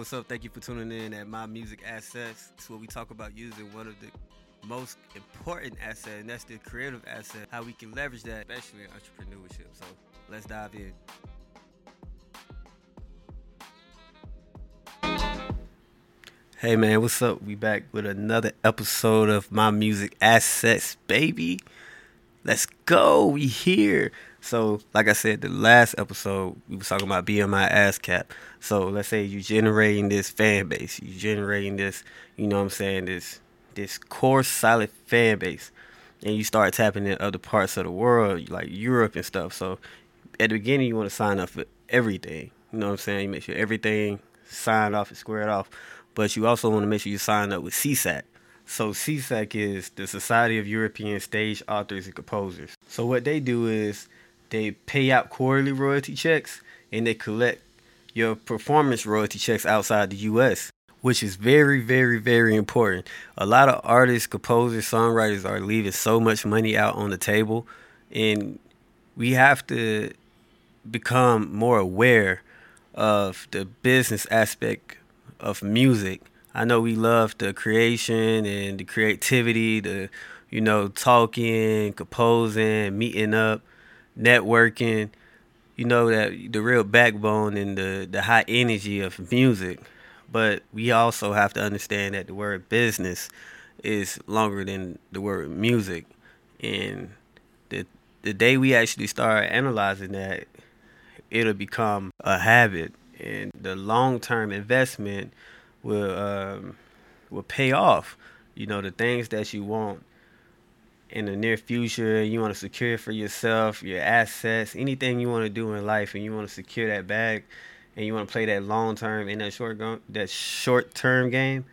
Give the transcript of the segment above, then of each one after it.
What's up? Thank you for tuning in at My Music Assets. It's where we talk about using one of the most important assets, and that's the creative asset, how we can leverage that, especially in entrepreneurship. So let's dive in. Hey man, what's up? We back with another episode of My Music Assets, baby. Let's go. We here. So, like I said, the last episode we was talking about BMI ASCAP. So, let's say you're generating this fan base. You're generating this, you know what I'm saying, this this core solid fan base. And you start tapping in other parts of the world, like Europe and stuff. So, at the beginning you want to sign up for everything. You know what I'm saying? You make sure everything signed off and squared off but you also want to make sure you sign up with SESAC. So SESAC is the Society of European Stage Authors and Composers. So what they do is they pay out quarterly royalty checks and they collect your performance royalty checks outside the US, which is very, very, very important. A lot of artists, composers, songwriters are leaving so much money out on the table and we have to become more aware of the business aspect of music. I know we love the creation and the creativity, the you know talking, composing, meeting up, networking. You know that the real backbone and the the high energy of music. But we also have to understand that the word business is longer than the word music, and the the day we actually start analyzing that, it'll become a habit and the long term investment will um, will pay off. You know the things that you want in the near future. You want to secure for yourself, your assets, anything you want to do in life, and you want to secure that bag, and you want to play that long term in that short go- that short term game.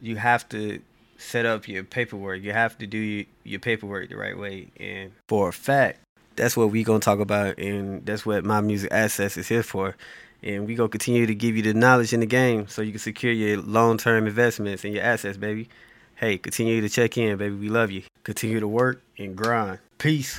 You have to set up your paperwork. You have to do your, your paperwork the right way, and for a fact, that's what we gonna talk about, and that's what my music assets is here for and we gonna continue to give you the knowledge in the game so you can secure your long term investments and your assets, baby. Hey, continue to check in, baby. We love you. Continue to work and grind. Peace.